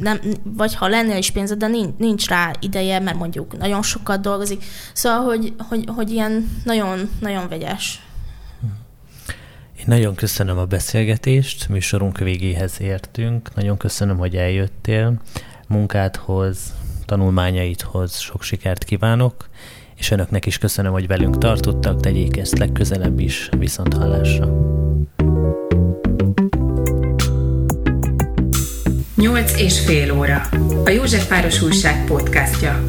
nem, vagy ha lenne is pénze, de nincs, nincs rá ideje, mert mondjuk nagyon sokat dolgozik. Szóval, hogy, hogy, hogy ilyen nagyon, nagyon vegyes. Én nagyon köszönöm a beszélgetést, műsorunk végéhez értünk. Nagyon köszönöm, hogy eljöttél munkádhoz, tanulmányaidhoz sok sikert kívánok, és önöknek is köszönöm, hogy velünk tartottak, tegyék ezt legközelebb is, viszont hallásra. 8 és fél óra. A József Páros Újság podcastja.